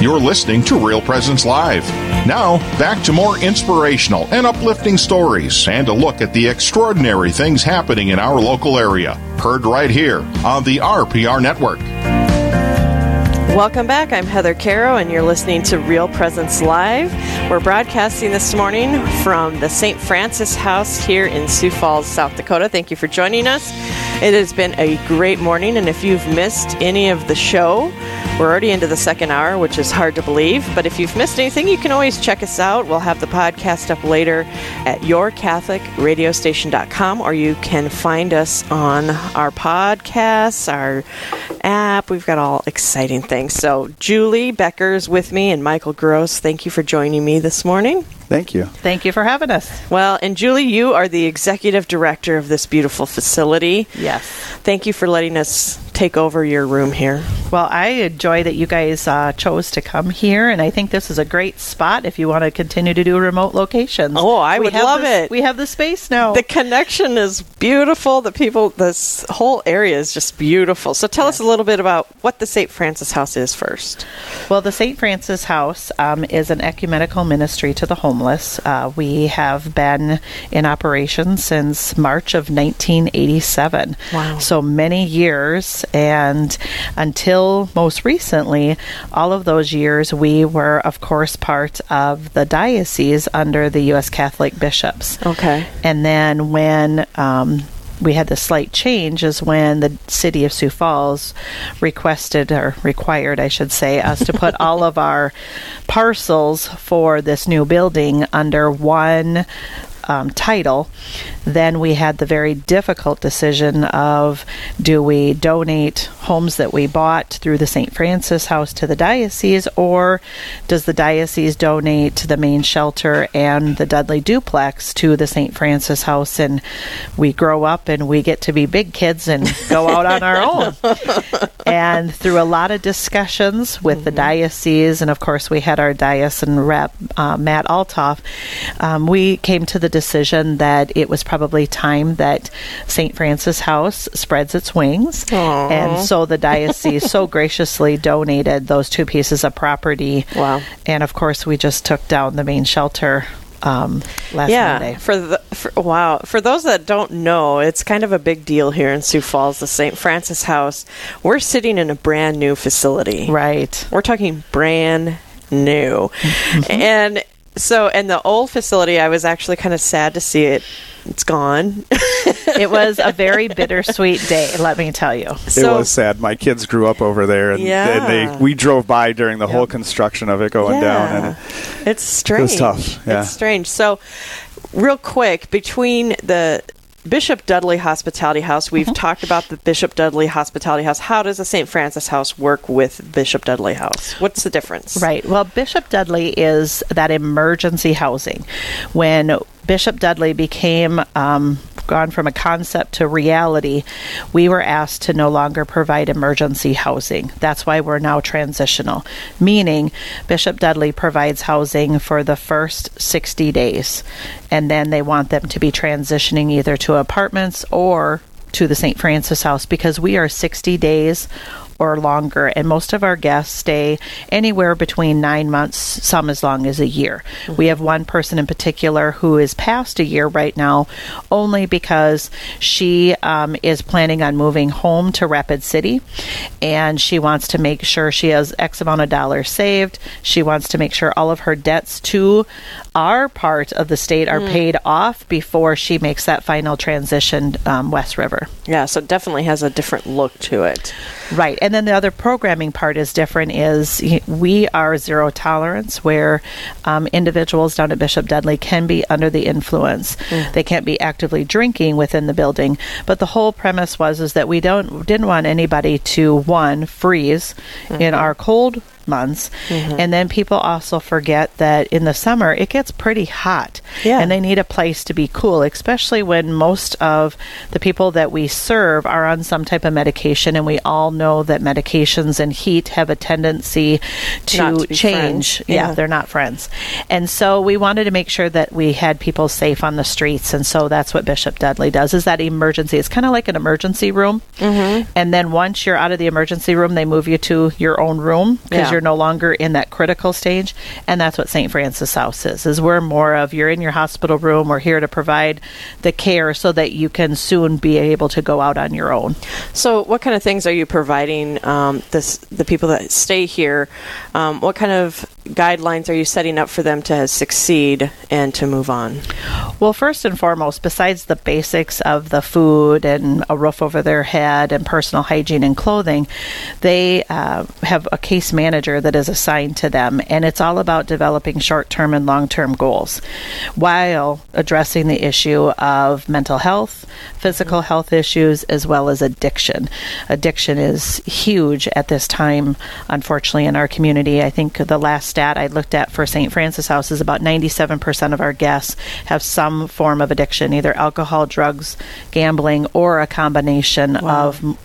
You're listening to Real Presence Live. Now, back to more inspirational and uplifting stories and a look at the extraordinary things happening in our local area. Heard right here on the RPR Network. Welcome back. I'm Heather Carroll, and you're listening to Real Presence Live. We're broadcasting this morning from the St. Francis House here in Sioux Falls, South Dakota. Thank you for joining us. It has been a great morning, and if you've missed any of the show, we're already into the second hour, which is hard to believe. But if you've missed anything, you can always check us out. We'll have the podcast up later at yourcatholicradiostation.com, or you can find us on our podcasts, our app. We've got all exciting things. So, Julie Becker's with me and Michael Gross. Thank you for joining me this morning. Thank you. Thank you for having us. Well, and Julie, you are the executive director of this beautiful facility. Yes. Thank you for letting us take over your room here. Well, I enjoy that you guys uh, chose to come here, and I think this is a great spot if you want to continue to do remote locations. Oh, I We would love it. We have the space now. The connection is beautiful. The people, this whole area is just beautiful. So tell us a little bit about what the St. Francis House is first. Well, the St. Francis House um, is an ecumenical ministry to the homeless. Uh, we have been in operation since March of 1987. Wow. So many years. And until most recently, all of those years, we were, of course, part of the diocese under the U.S. Catholic bishops. Okay. And then when um, we had the slight change is when the city of Sioux Falls requested or required, I should say, us to put all of our parcels for this new building under one um, title. Then we had the very difficult decision of do we donate homes that we bought through the St. Francis House to the diocese, or does the diocese donate the main shelter and the Dudley duplex to the St. Francis House? And we grow up and we get to be big kids and go out on our own. And through a lot of discussions with the diocese, and of course, we had our diocesan rep, uh, Matt Althoff, um, we came to the decision that it was probably time that St. Francis House spreads its wings. And so the diocese so graciously donated those two pieces of property. Wow. And of course, we just took down the main shelter um, last yeah. Monday. For the for, wow. For those that don't know, it's kind of a big deal here in Sioux Falls, the St. Francis House. We're sitting in a brand new facility. Right. We're talking brand new. Mm-hmm. And so, and the old facility, I was actually kind of sad to see it. It's gone. it was a very bittersweet day, let me tell you. So- it was sad. My kids grew up over there, and, Yeah. and they we drove by during the whole construction of it going down, and it's strange. it was tough, yeah. It's strange. So, real quick, between the Bishop Dudley Hospitality House, we've talked about the Bishop Dudley Hospitality House. How does the St. Francis House work with Bishop Dudley House? What's the difference? Right. Well, Bishop Dudley is that emergency housing. When Bishop Dudley became um, gone from a concept to reality, we were asked to no longer provide emergency housing. That's why we're now transitional, meaning Bishop Dudley provides housing for the first 60 days, and then they want them to be transitioning either to apartments or to the St. Francis House because we are 60 days or longer, and most of our guests stay anywhere between nine months, some as long as a year. We have one person in particular who is past a year right now, only because she um, is planning on moving home to Rapid City, and she wants to make sure she has X amount of dollars saved. She wants to make sure all of her debts to our part of the state are paid off before she makes that final transition um, West River. Yeah, so it definitely has a different look to it. Right. And then the other programming part is different is we are zero tolerance where um, individuals down at Bishop Dudley can be under the influence. They can't be actively drinking within the building. But the whole premise was is that we don't didn't want anybody to one freeze in our cold months. And then people also forget that in the summer it gets pretty hot. Yeah. And they need a place to be cool, especially when most of the people that we serve are on some type of medication and we all know that medications and heat have a tendency to, to change. Yeah. Yeah. they're not friends. And so we wanted to make sure that we had people safe on the streets and so that's what Bishop Dudley does is that emergency. It's kind of like an emergency room. Mm-hmm. And then once you're out of the emergency room, they move you to your own room because Yeah. you're they're no longer in that critical stage. And that's what St. Francis House is, is we're more of you're in your hospital room, we're here to provide the care so that you can soon be able to go out on your own. So, what kind of things are you providing um, this the people that stay here? Um, what kind of guidelines are you setting up for them to succeed and to move on? Well, first and foremost, besides the basics of the food and a roof over their head and personal hygiene and clothing, they uh, have a case manager that is assigned to them, and it's all about developing short term and long term goals while addressing the issue of mental health, physical health issues, as well as addiction. Addiction is huge at this time, unfortunately, in our community. I think the last stat I looked at for St. Francis House is about 97% of our guests have some form of addiction, either alcohol, drugs, gambling, or a combination wow. of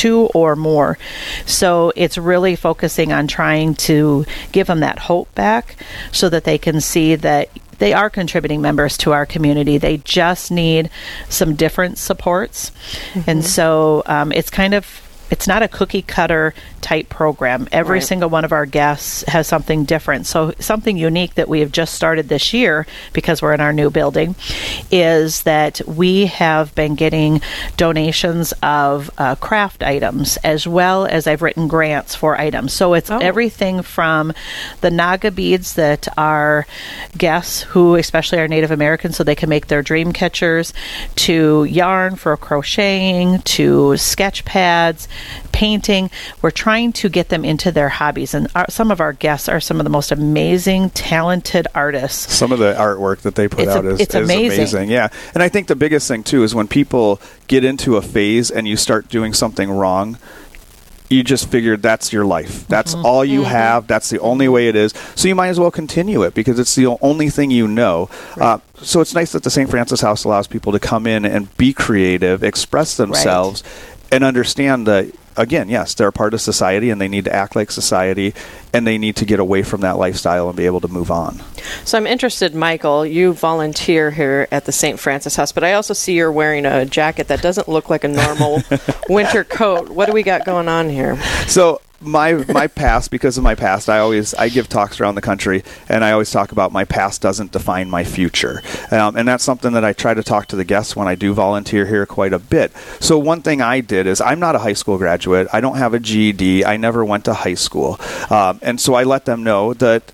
two or more. So it's really focusing on trying to give them that hope back so that they can see that they are contributing members to our community. They just need some different supports. Mm-hmm. And so um, it's kind of it's not a cookie cutter type program. Every right. single one of our guests has something different. So something unique that we have just started this year because we're in our new building is that we have been getting donations of uh, craft items as well as I've written grants for items. So it's oh. everything from the Naga beads that our guests who especially are Native Americans so they can make their dream catchers to yarn for crocheting to sketch pads painting. We're trying to get them into their hobbies, and our, some of our guests are some of the most amazing, talented artists. Some of the artwork that they put it's out a, is, it's is amazing. amazing. Yeah, and I think the biggest thing too is when people get into a phase and you start doing something wrong you just figured that's your life. That's mm-hmm. all you mm-hmm. have. That's the only way it is. So you might as well continue it because it's the only thing you know. Right. Uh, so it's nice that the St. Francis House allows people to come in and be creative, express themselves, right. And understand that again, yes, they're a part of society and they need to act like society and they need to get away from that lifestyle and be able to move on. So I'm interested, Michael, you volunteer here at the St. Francis House, but I also see you're wearing a jacket that doesn't look like a normal winter coat. What do we got going on here? So my my past because of my past i always i give talks around the country and i always talk about my past doesn't define my future. Um, and that's something that i try to talk to the guests when i do volunteer here quite a bit. So one thing i did is i'm not a high school graduate. I don't have a ged i never went to high school. Um, and so i let them know that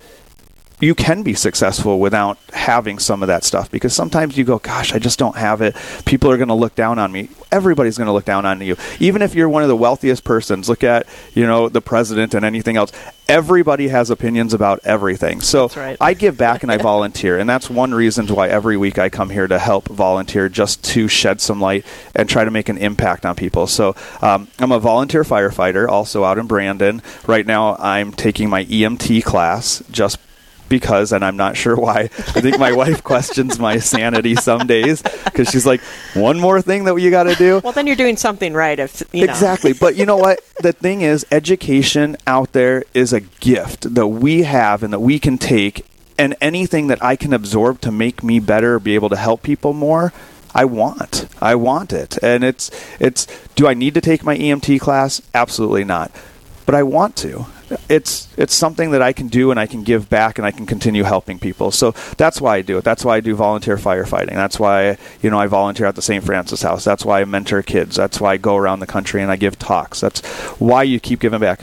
you can be successful without having some of that stuff because sometimes you go, gosh, I just don't have it. People are going to look down on me. Everybody's going to look down on you. Even if you're one of the wealthiest persons, look at, you know, the president and anything else. Everybody has opinions about everything. So right. I give back and I volunteer. And that's one reason why every week I come here to help volunteer just to shed some light and try to make an impact on people. So um, I'm a volunteer firefighter also out in Brandon. Right now I'm taking my EMT class just because, and I'm not sure why. I think my wife questions my sanity some days because she's like, one more thing that you got to do. Well, then you're doing something right. If exactly, but you know what? The thing is, education out there is a gift that we have and that we can take, and anything that I can absorb to make me better, be able to help people more. I want. I want it. And it's it's do I need to take my EMT class? Absolutely not. But I want to it's it's something that I can do and I can give back and I can continue helping people. So that's why I do it. That's why I do volunteer firefighting. That's why you know I volunteer at the St. Francis House. That's why I mentor kids. That's why I go around the country and I give talks. That's why you keep giving back.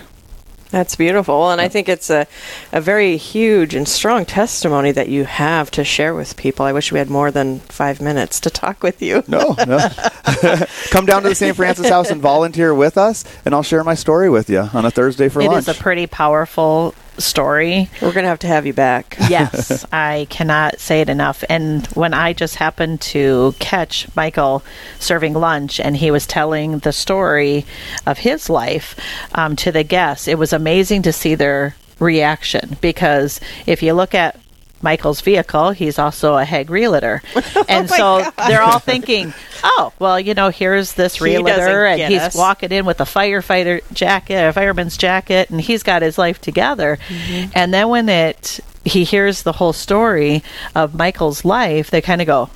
That's beautiful. And I think it's a, a very huge and strong testimony that you have to share with people. I wish we had more than five minutes to talk with you. No, no. Come down to the St. Francis House and volunteer with us, and I'll share my story with you on a Thursday for it lunch. It is a pretty powerful story. We're going to have to have you back. yes, I cannot say it enough. And when I just happened to catch Michael serving lunch and he was telling the story of his life um, to the guests, it was amazing to see their reaction because if you look at Michael's vehicle. He's also a Hague realtor. Oh and oh so God. they're all thinking, oh, well, you know, here's this he realtor, and he's us. walking in with a firefighter jacket, a fireman's jacket, and he's got his life together. Mm-hmm. And then when it he hears the whole story of Michael's life, they kind of go,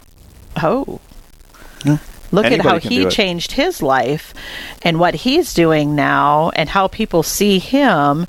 oh. Look at how he changed his life and what he's doing now and how people see him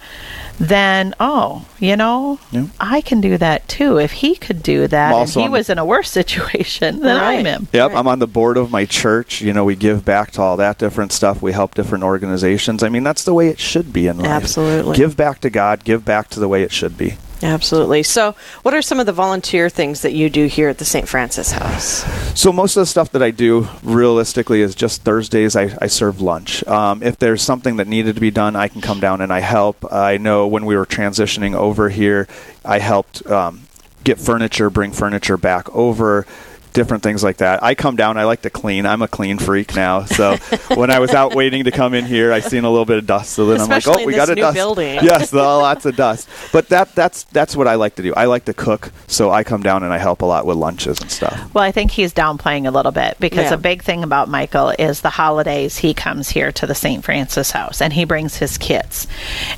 then oh you know Yeah. i can do that too if he could do that and he on the- was in a worse situation than Right. i'm in Yep, Right. I'm on the board of my church. You know, we give back to all that different stuff. We help different organizations. I mean, that's the way it should be in life. Absolutely. Give back to God, give back to the way it should be. Absolutely. So, what are some of the volunteer things that you do here at the St. Francis House? So most of the stuff that I do realistically is just Thursdays I, I serve lunch. Um, if there's something that needed to be done, I can come down and I help. I know when we were transitioning over here, I helped um, get furniture, bring furniture back over. Different things like that. I come down. I like to clean. I'm a clean freak now. So when I was out waiting to come in here, I seen a little bit of dust. So then Especially I'm like, "Oh, we got a dust." building. Yes, the, lots of dust. But that that's that's what I like to do. I like to cook. So I come down and I help a lot with lunches and stuff. Well, I think he's downplaying a little bit because Yeah. a big thing about Michael is the holidays he comes here to the St. Francis house and he brings his kids.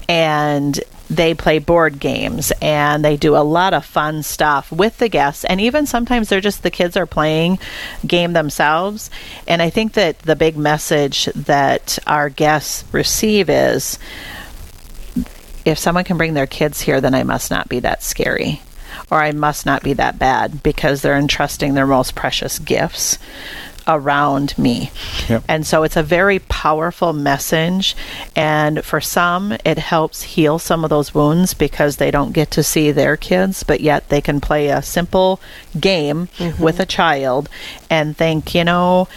And they play board games and they do a lot of fun stuff with the guests and even sometimes they're just the kids are playing game themselves and i think that the big message that our guests receive is if someone can bring their kids here, then I must not be that scary. Or I must not be that bad because they're entrusting their most precious gifts around me. Yep. And so it's a very powerful message. And for some, it helps heal some of those wounds because they don't get to see their kids, but yet they can play a simple game mm-hmm. with a child and think, you know,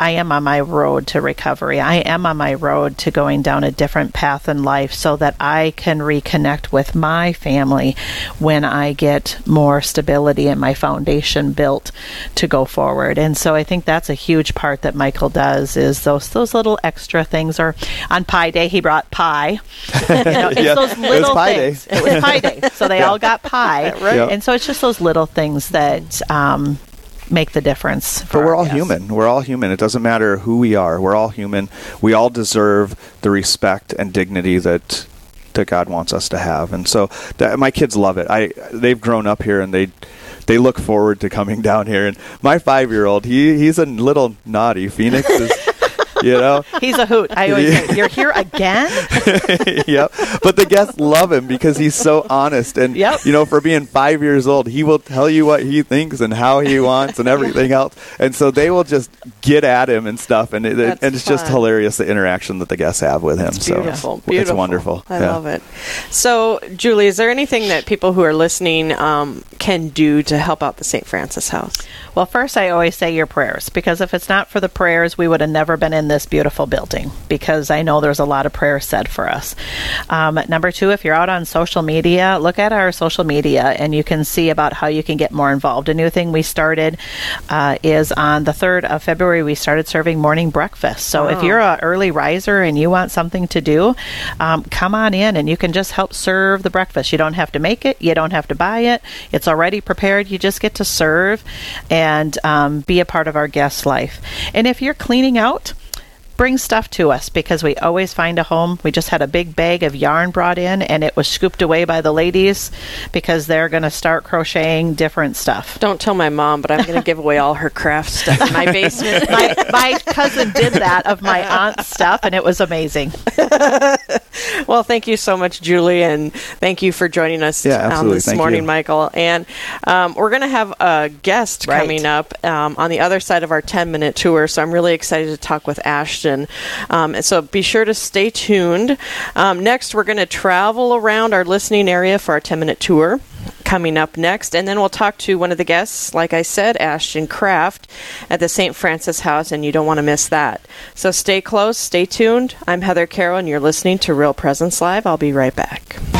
I am on my road to recovery. I am on my road to going down a different path in life so that I can reconnect with my family when I get more stability and my foundation built to go forward. And so I think that's a huge part that Michael does is those those little extra things or on pie day he brought pie. You know, it's Yeah, those little pie things. day. It was pie day. So they all got pie. Right. Yeah. And so it's just those little things that um, make the difference. For But we're all guests. human. We're all human. It doesn't matter who we are. We're all human. We all deserve the respect and dignity that that God wants us to have. And so that, my kids love it. I they've grown up here and they they look forward to coming down here. And my five year old, he he's a little naughty. Phoenix is. You know, He's a hoot. I always say, "You're here again." yep. But the guests love him because he's so honest, and Yep. you know, for being five years old, he will tell you what he thinks and how he wants and everything else. And so they will just get at him and stuff, and, it, That's and it's just hilarious the interaction that the guests have with him. It's so beautiful. it's beautiful. wonderful. I Yeah. love it. So, Julie, is there anything that people who are listening um, can do to help out the St. Francis House? Well, first, I always say your prayers because if it's not for the prayers, we would have never been in this beautiful building because I know there's a lot of prayers said for us. Um, number two, if you're out on social media, look at our social media and you can see about how you can get more involved. A new thing we started uh, is on the 3rd of February, we started serving morning breakfast. So if you're an early riser and you want something to do, um, come on in and you can just help serve the breakfast. You don't have to make it, you don't have to buy it, it's already prepared. You just get to serve and um, be a part of our guest life. And if you're cleaning out, bring stuff to us because we always find a home. We just had a big bag of yarn brought in and it was scooped away by the ladies because they're going to start crocheting different stuff. Don't tell my mom, but I'm going to give away all her craft stuff in my basement. my, my cousin did that of my aunt's stuff and it was amazing. well, thank you so much, Julie, and thank you for joining us Yeah, um, this Thank morning, you. Michael. And um, we're going to have a guest Right. coming up um, on the other side of our 10 minute tour. So I'm really excited to talk with Ashton. Um, and so be sure to stay tuned. Um, next, we're going to travel around our listening area for our 10 minute tour. Coming up next, and then we'll talk to one of the guests, like I said, Ashton Kraft at the St. Francis House, and you don't want to miss that. So stay close, stay tuned. I'm Heather Carroll, and you're listening to Real Presence Live. I'll be right back.